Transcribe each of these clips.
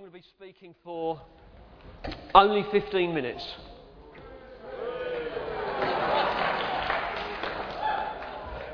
I'm going to be speaking for only 15 minutes.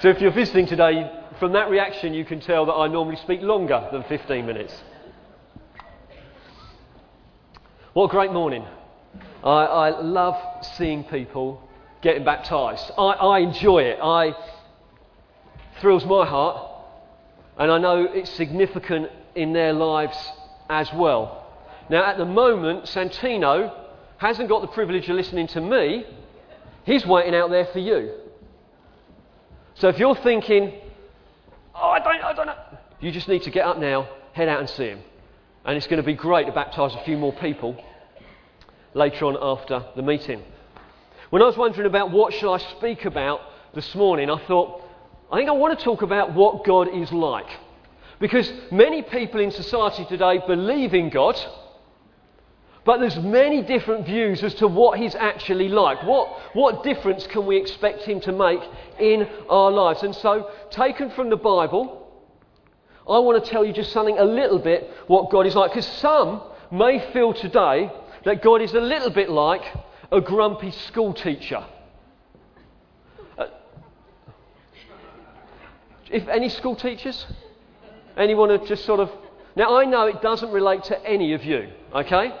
So if you're visiting today, from that reaction, you can tell that I normally speak longer than 15 minutes. What a great morning. I, I love seeing people getting baptised. I, I enjoy it. I thrills my heart, and I know it's significant in their lives as well. Now, at the moment, Santino hasn't got the privilege of listening to me. He's waiting out there for you. So if you're thinking, oh, I don't, I don't know, you just need to get up now, head out and see him. And it's going to be great to baptise a few more people later on after the meeting. When I was wondering about what shall I speak about this morning, I thought, I think I want to talk about what God is like. Because many people in society today believe in God, but there's many different views as to what he's actually like. What, what difference can we expect him to make in our lives? And so, taken from the Bible, I want to tell you just something a little bit what God is like. Because some may feel today that God is a little bit like a grumpy school teacher. Uh, if any school teachers? Anyone to just sort of. Now, I know it doesn't relate to any of you, okay?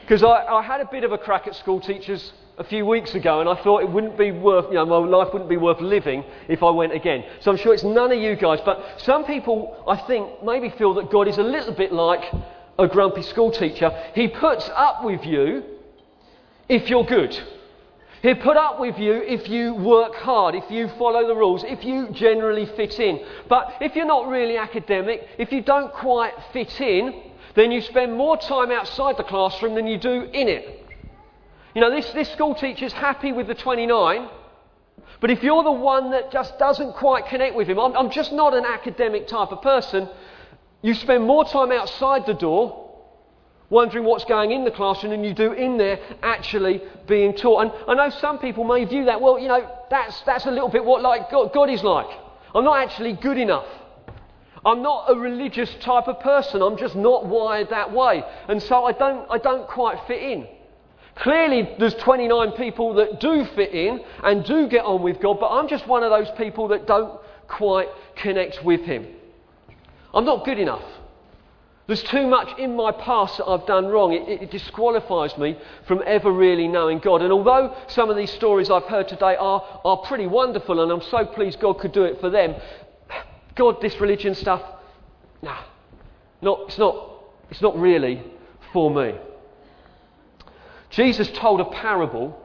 Because I, I, had a bit of a crack at school teachers a few weeks ago, and I thought it wouldn't be worth, you know, my life wouldn't be worth living if I went again. So I'm sure it's none of you guys, but some people, I think, maybe feel that God is a little bit like a grumpy school teacher. He puts up with you if you're good. He'll put up with you if you work hard, if you follow the rules, if you generally fit in. But if you're not really academic, if you don't quite fit in, then you spend more time outside the classroom than you do in it. You know, this, this school teacher's happy with the 29, but if you're the one that just doesn't quite connect with him, I'm, I'm just not an academic type of person, you spend more time outside the door wondering what's going in the classroom than you do in there actually being taught. And I know some people may view that, well, you know, that's, that's a little bit what like God, God is like. I'm not actually good enough. I'm not a religious type of person. I'm just not wired that way. And so I don't, I don't quite fit in. Clearly, there's 29 people that do fit in and do get on with God, but I'm just one of those people that don't quite connect with Him. I'm not good enough. There's too much in my past that I've done wrong. It, it, disqualifies me from ever really knowing God. And although some of these stories I've heard today are, are pretty wonderful, and I'm so pleased God could do it for them, God, this religion stuff, nah, not, it's, not, it's not really for me. Jesus told a parable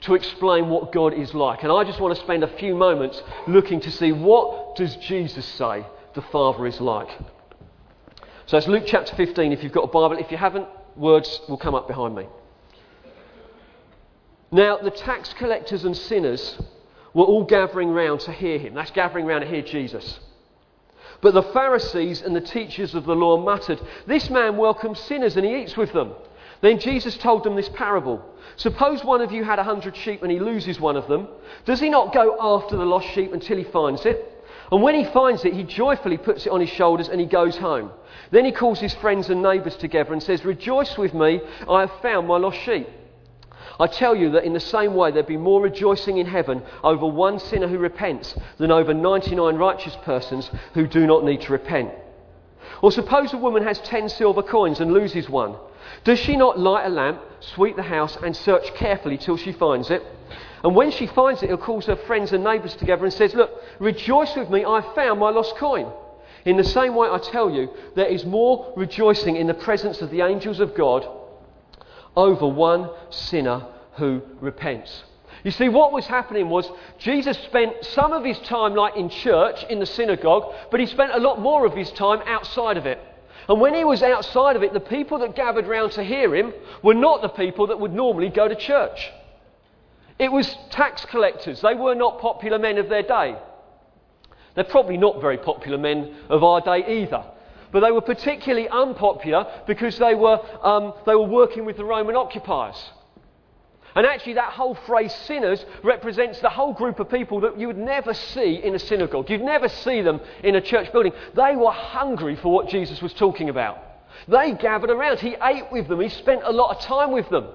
to explain what God is like. And I just want to spend a few moments looking to see what does Jesus say the Father is like. So it's Luke chapter 15 if you've got a Bible. If you haven't, words will come up behind me. Now, the tax collectors and sinners were all gathering round to hear him. That's gathering round to hear Jesus. But the Pharisees and the teachers of the law muttered, This man welcomes sinners and he eats with them. Then Jesus told them this parable. Suppose one of you had a hundred sheep and he loses one of them. Does he not go after the lost sheep until he finds it? And when he finds it, he joyfully puts it on his shoulders and he goes home. Then he calls his friends and neighbours together and says, Rejoice with me, I have found my lost sheep. I tell you that in the same way there'd be more rejoicing in heaven over one sinner who repents than over 99 righteous persons who do not need to repent. Or suppose a woman has 10 silver coins and loses one. Does she not light a lamp, sweep the house, and search carefully till she finds it? And when she finds it, she calls her friends and neighbours together and says, Look, rejoice with me, I've found my lost coin. In the same way, I tell you, there is more rejoicing in the presence of the angels of God over one sinner who repents. You see, what was happening was Jesus spent some of his time, like in church, in the synagogue, but he spent a lot more of his time outside of it. And when he was outside of it, the people that gathered round to hear him were not the people that would normally go to church. It was tax collectors. They were not popular men of their day. They're probably not very popular men of our day either. But they were particularly unpopular because they were, um, they were working with the Roman occupiers. And actually, that whole phrase sinners represents the whole group of people that you would never see in a synagogue. You'd never see them in a church building. They were hungry for what Jesus was talking about. They gathered around. He ate with them. He spent a lot of time with them.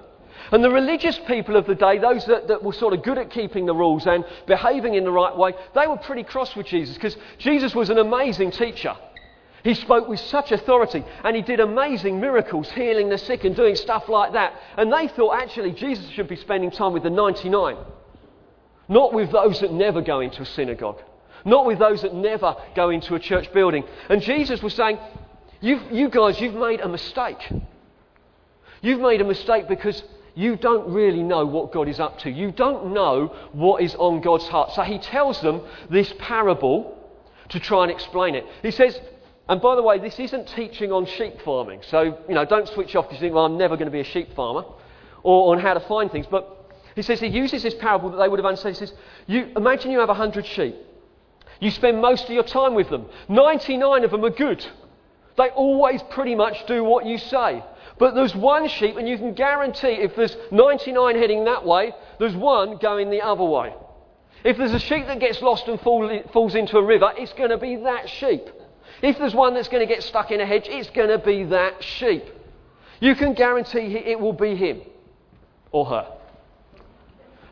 And the religious people of the day, those that, that, were sort of good at keeping the rules and behaving in the right way, they were pretty cross with Jesus because Jesus was an amazing teacher. He spoke with such authority and he did amazing miracles, healing the sick and doing stuff like that. And they thought actually Jesus should be spending time with the 99, not with those that never go into a synagogue, not with those that never go into a church building. And Jesus was saying, You guys, you've made a mistake. You've made a mistake because you don't really know what God is up to. You don't know what is on God's heart. So he tells them this parable to try and explain it. He says, and by the way, this isn't teaching on sheep farming. So, you know, don't switch off because you think, well, I'm never going to be a sheep farmer or on how to find things. But he says he uses this parable that they would have understood. He says, you, imagine you have 100 sheep. You spend most of your time with them. 99 of them are good. They always pretty much do what you say. But there's one sheep, and you can guarantee if there's 99 heading that way, there's one going the other way. If there's a sheep that gets lost and fall, falls into a river, it's going to be that sheep. If there's one that's going to get stuck in a hedge, it's going to be that sheep. You can guarantee it will be him or her.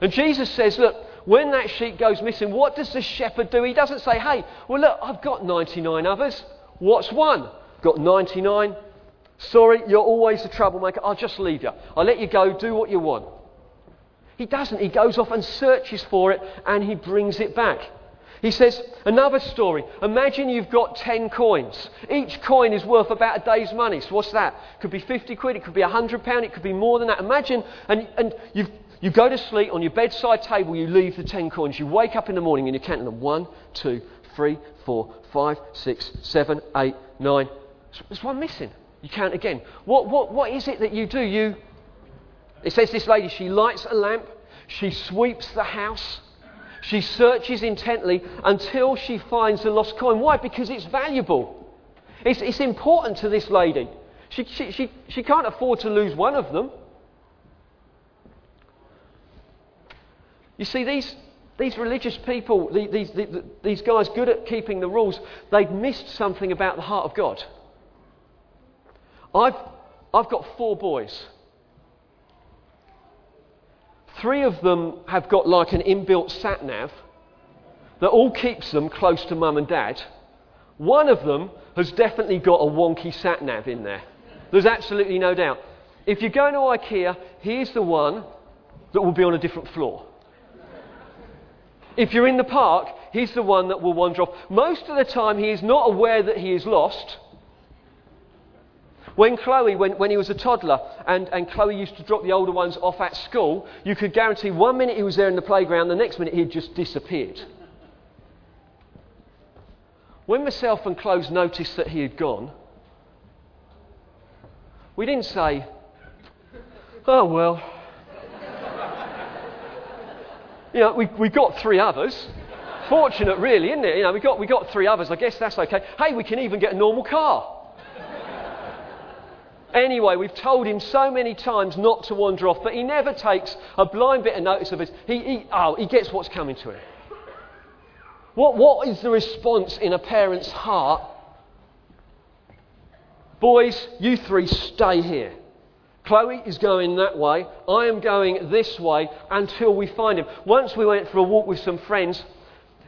And Jesus says, look, when that sheep goes missing, what does the shepherd do? He doesn't say, hey, well, look, I've got 99 others. What's one? Got 99. Sorry, you're always a troublemaker. I'll just leave you. I'll let you go, do what you want. He doesn't. He goes off and searches for it and he brings it back. He says, another story. Imagine you've got 10 coins. Each coin is worth about a day's money. So what's that? Could be 50 quid, it could be 100 pound, it could be more than that. Imagine, and, and you you go to sleep on your bedside table, you leave the 10 coins. You wake up in the morning and you're counting them. One, two, three, four, five, six, seven, eight, nine. There's one missing. You count again. What, what, what is it that you do? You, it says this lady, she lights a lamp, she sweeps the house, she searches intently until she finds the lost coin. Why? Because it's valuable. It's, it's important to this lady. She, she, she, she can't afford to lose one of them. You see, these, these religious people, these, these, these guys good at keeping the rules, they've missed something about the heart of God. I've, I've got four boys. Three of them have got like an inbuilt sat nav that all keeps them close to mum and dad. One of them has definitely got a wonky sat nav in there. There's absolutely no doubt. If you're going to IKEA, here's the one that will be on a different floor. If you're in the park, he's the one that will wander off. Most of the time, he is not aware that he is lost. When Chloe, when, when he was a toddler, and, and Chloe used to drop the older ones off at school, you could guarantee one minute he was there in the playground, the next minute he'd just disappeared. When myself and Chloe noticed that he had gone, we didn't say, oh well. you know, we, we got three others. Fortunate, really, isn't it? You know, we got, we got three others. I guess that's okay. Hey, we can even get a normal car. Anyway, we've told him so many times not to wander off, but he never takes a blind bit of notice of us. He, he, oh, he gets what's coming to him. What, what is the response in a parent's heart? Boys, you three stay here. Chloe is going that way. I am going this way until we find him. Once we went for a walk with some friends,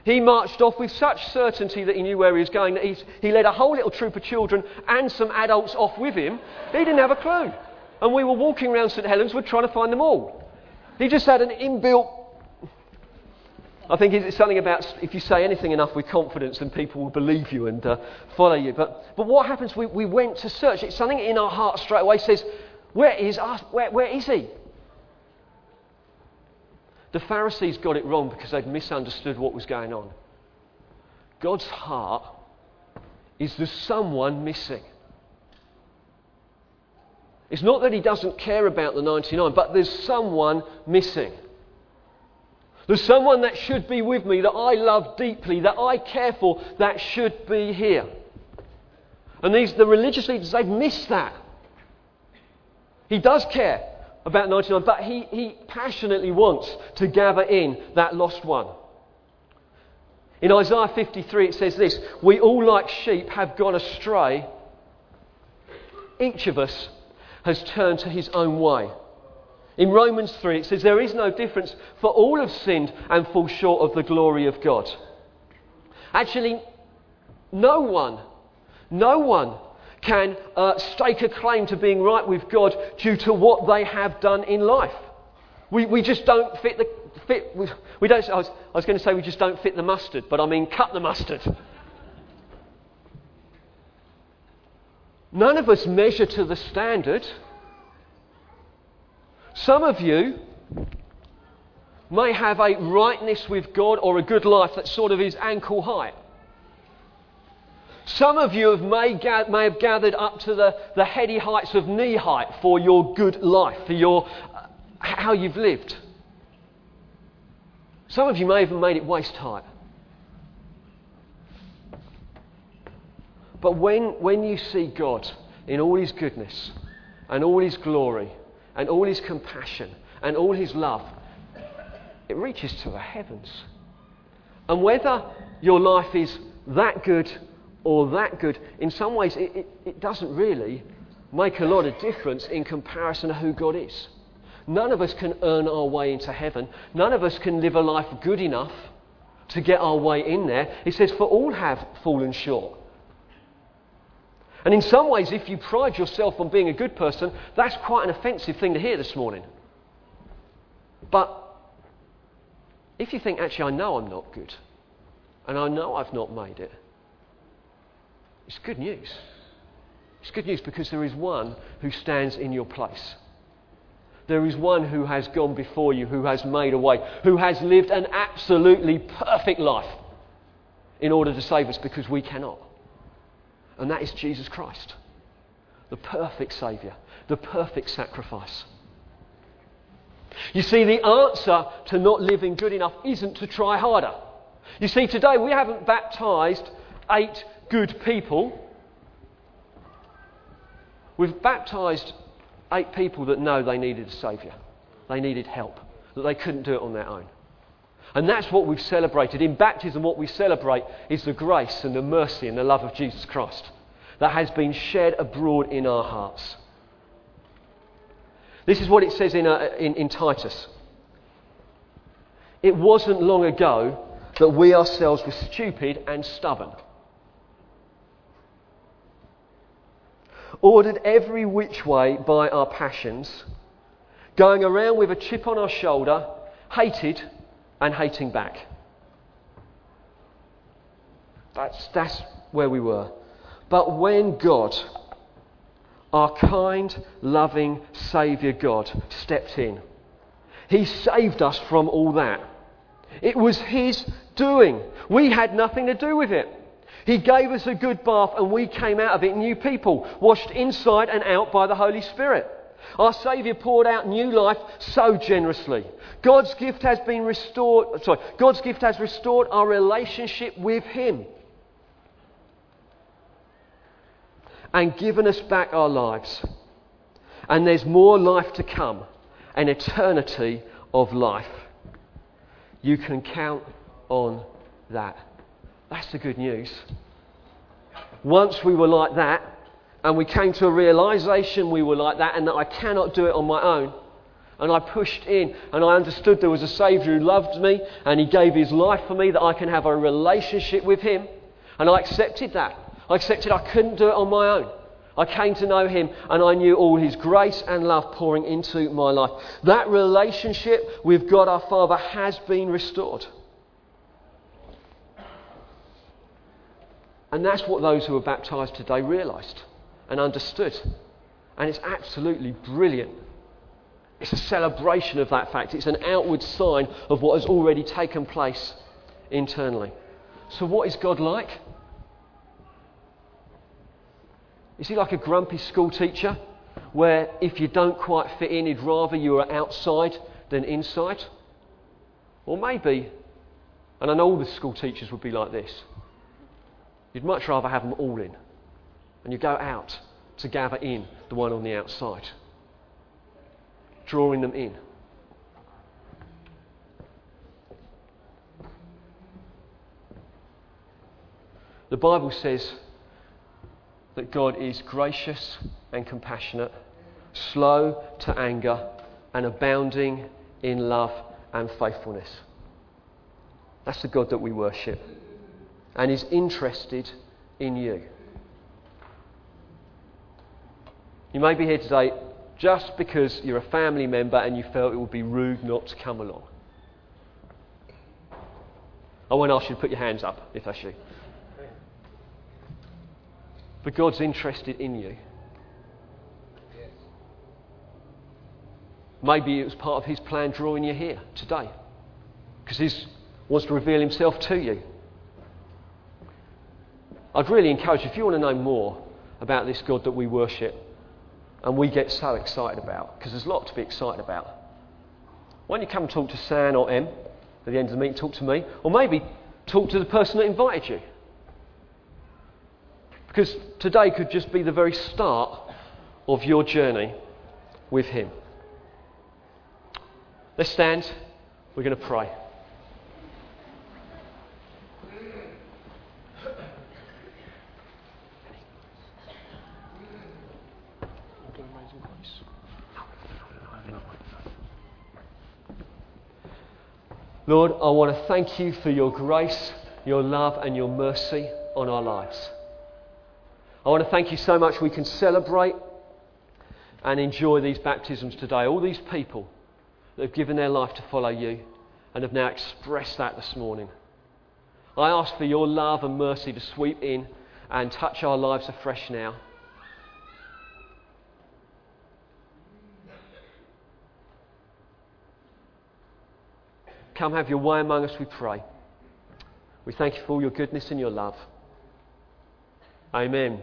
he marched off with such certainty that he knew where he was going that he he led a whole little troop of children and some adults off with him. He didn't have a clue. And we were walking around St Helens, we're trying to find them all. He just had an inbuilt. I think it's something about if you say anything enough with confidence, then people will believe you and uh, follow you. But, but what happens? We, we went to search. It's something in our heart straight away says, Where is, us? Where, where is he? The Pharisees got it wrong because they'd misunderstood what was going on. God's heart is there's someone missing. It's not that he doesn't care about the 99, but there's someone missing. There's someone that should be with me, that I love deeply, that I care for, that should be here. And these, the religious leaders, they've missed that. He does care, about 99, but he, he passionately wants to gather in that lost one. In Isaiah 53, it says this We all, like sheep, have gone astray. Each of us has turned to his own way. In Romans 3, it says, There is no difference, for all have sinned and fall short of the glory of God. Actually, no one, no one can uh, stake a claim to being right with God due to what they have done in life. We, we just don't fit the. Fit, we, we don't, I was, I was going to say we just don't fit the mustard, but I mean cut the mustard. None of us measure to the standard. Some of you may have a rightness with God or a good life that sort of is ankle high. Some of you have may, may have gathered up to the, the heady heights of knee height for your good life, for your, uh, how you've lived. Some of you may have even made it waist height. But when, when you see God in all his goodness and all his glory and all his compassion and all his love, it reaches to the heavens. And whether your life is that good or that good, in some ways, it, it, it doesn't really make a lot of difference in comparison to who God is. None of us can earn our way into heaven. None of us can live a life good enough to get our way in there. It says, For all have fallen short. And in some ways, if you pride yourself on being a good person, that's quite an offensive thing to hear this morning. But if you think, actually, I know I'm not good, and I know I've not made it, it's good news. It's good news because there is one who stands in your place. There is one who has gone before you, who has made a way, who has lived an absolutely perfect life in order to save us because we cannot. And that is Jesus Christ, the perfect Saviour, the perfect sacrifice. You see, the answer to not living good enough isn't to try harder. You see, today we haven't baptized eight good people. We've baptized eight people that know they needed a Saviour. They needed help, that they couldn't do it on their own. And that's what we've celebrated. In baptism, what we celebrate is the grace and the mercy and the love of Jesus Christ that has been shed abroad in our hearts. This is what it says in, uh, in, in Titus. It wasn't long ago that we ourselves were stupid and stubborn. Ordered every which way by our passions, going around with a chip on our shoulder, hated and hating back. That's, that's where we were. But when God, our kind, loving Saviour God, stepped in, He saved us from all that. It was His doing. We had nothing to do with it. He gave us a good bath and we came out of it new people, washed inside and out by the Holy Spirit. Our Saviour poured out new life so generously. God's gift has been restored, sorry, God's gift has restored our relationship with Him and given us back our lives. And there's more life to come, an eternity of life. You can count on that. That's the good news. Once we were like that, and we came to a realization we were like that, and that I cannot do it on my own. And I pushed in, and I understood there was a Saviour who loved me, and He gave His life for me, that I can have a relationship with Him. And I accepted that. I accepted I couldn't do it on my own. I came to know Him, and I knew all His grace and love pouring into my life. That relationship with God our Father has been restored. And that's what those who were baptized today realized and understood. And it's absolutely brilliant. It's a celebration of that fact. It's an outward sign of what has already taken place internally. So, what is God like? Is he like a grumpy school teacher where if you don't quite fit in, he'd rather you were outside than inside? Or maybe, and I know all the school teachers would be like this, You'd much rather have them all in. And you go out to gather in the one on the outside. drawing them in. The Bible says that God is gracious and compassionate, slow to anger, and abounding in love and faithfulness. That's the God that we worship and is interested in you. You may be here today just because you're a family member and you felt it would be rude not to come along. I won't ask you to put your hands up if that's you. But God's interested in you. Maybe it was part of His plan drawing you here today because He wants to reveal Himself to you. I'd really encourage you, if you want to know more about this God that we worship and we get so excited about, because there's a lot to be excited about, why don't you come and talk to San or Em at the end of the meeting, talk to me, or maybe talk to the person that invited you. Because today could just be the very start of your journey with Him. Let's stand. We're going to pray. Lord, I want to thank you for your grace, your love, and your mercy on our lives. I want to thank you so much we can celebrate and enjoy these baptisms today. All these people that have given their life to follow you and have now expressed that this morning. I ask for your love and mercy to sweep in and touch our lives afresh now. Come have your way among us, we pray. We thank you for all your goodness and your love. Amen.